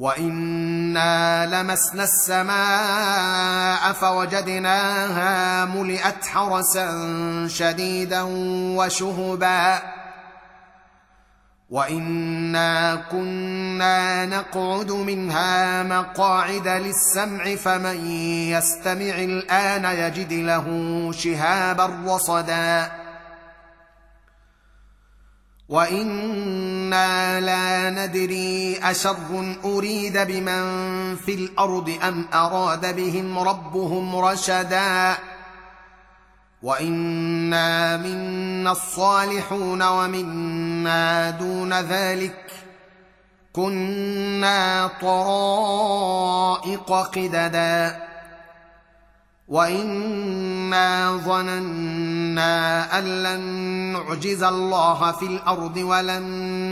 وانا لمسنا السماء فوجدناها ملئت حرسا شديدا وشهبا وانا كنا نقعد منها مقاعد للسمع فمن يستمع الان يجد له شهابا رصدا وأنا لا ندري اشر اريد بمن في الأرض ام اراد بهم ربهم رشدا وانا منا الصالحون ومنا دون ذلك كنا طرائق قددا وانا ظننا ان لن نعجز الله في الأرض ولن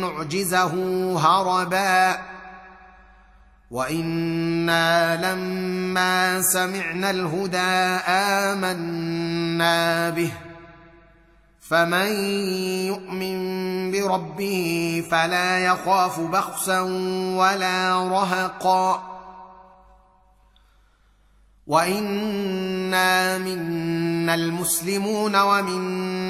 نعجزه هربا. وإنا لما سمعنا الهدى آمنا به. فمن يؤمن بربه فلا يخاف بخسا ولا رهقا. وإنا منا المسلمون ومنا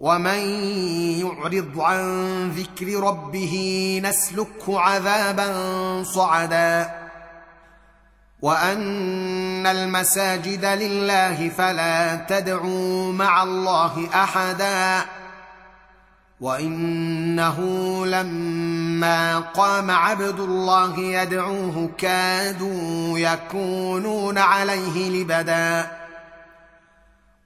ومن يعرض عن ذكر ربه نسلكه عذابا صعدا وان المساجد لله فلا تدعوا مع الله احدا وانه لما قام عبد الله يدعوه كادوا يكونون عليه لبدا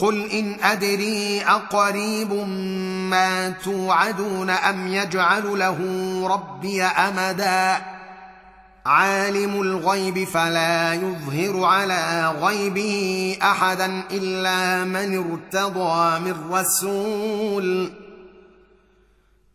قل ان ادري اقريب ما توعدون ام يجعل له ربي امدا عالم الغيب فلا يظهر على غيبه احدا الا من ارتضى من رسول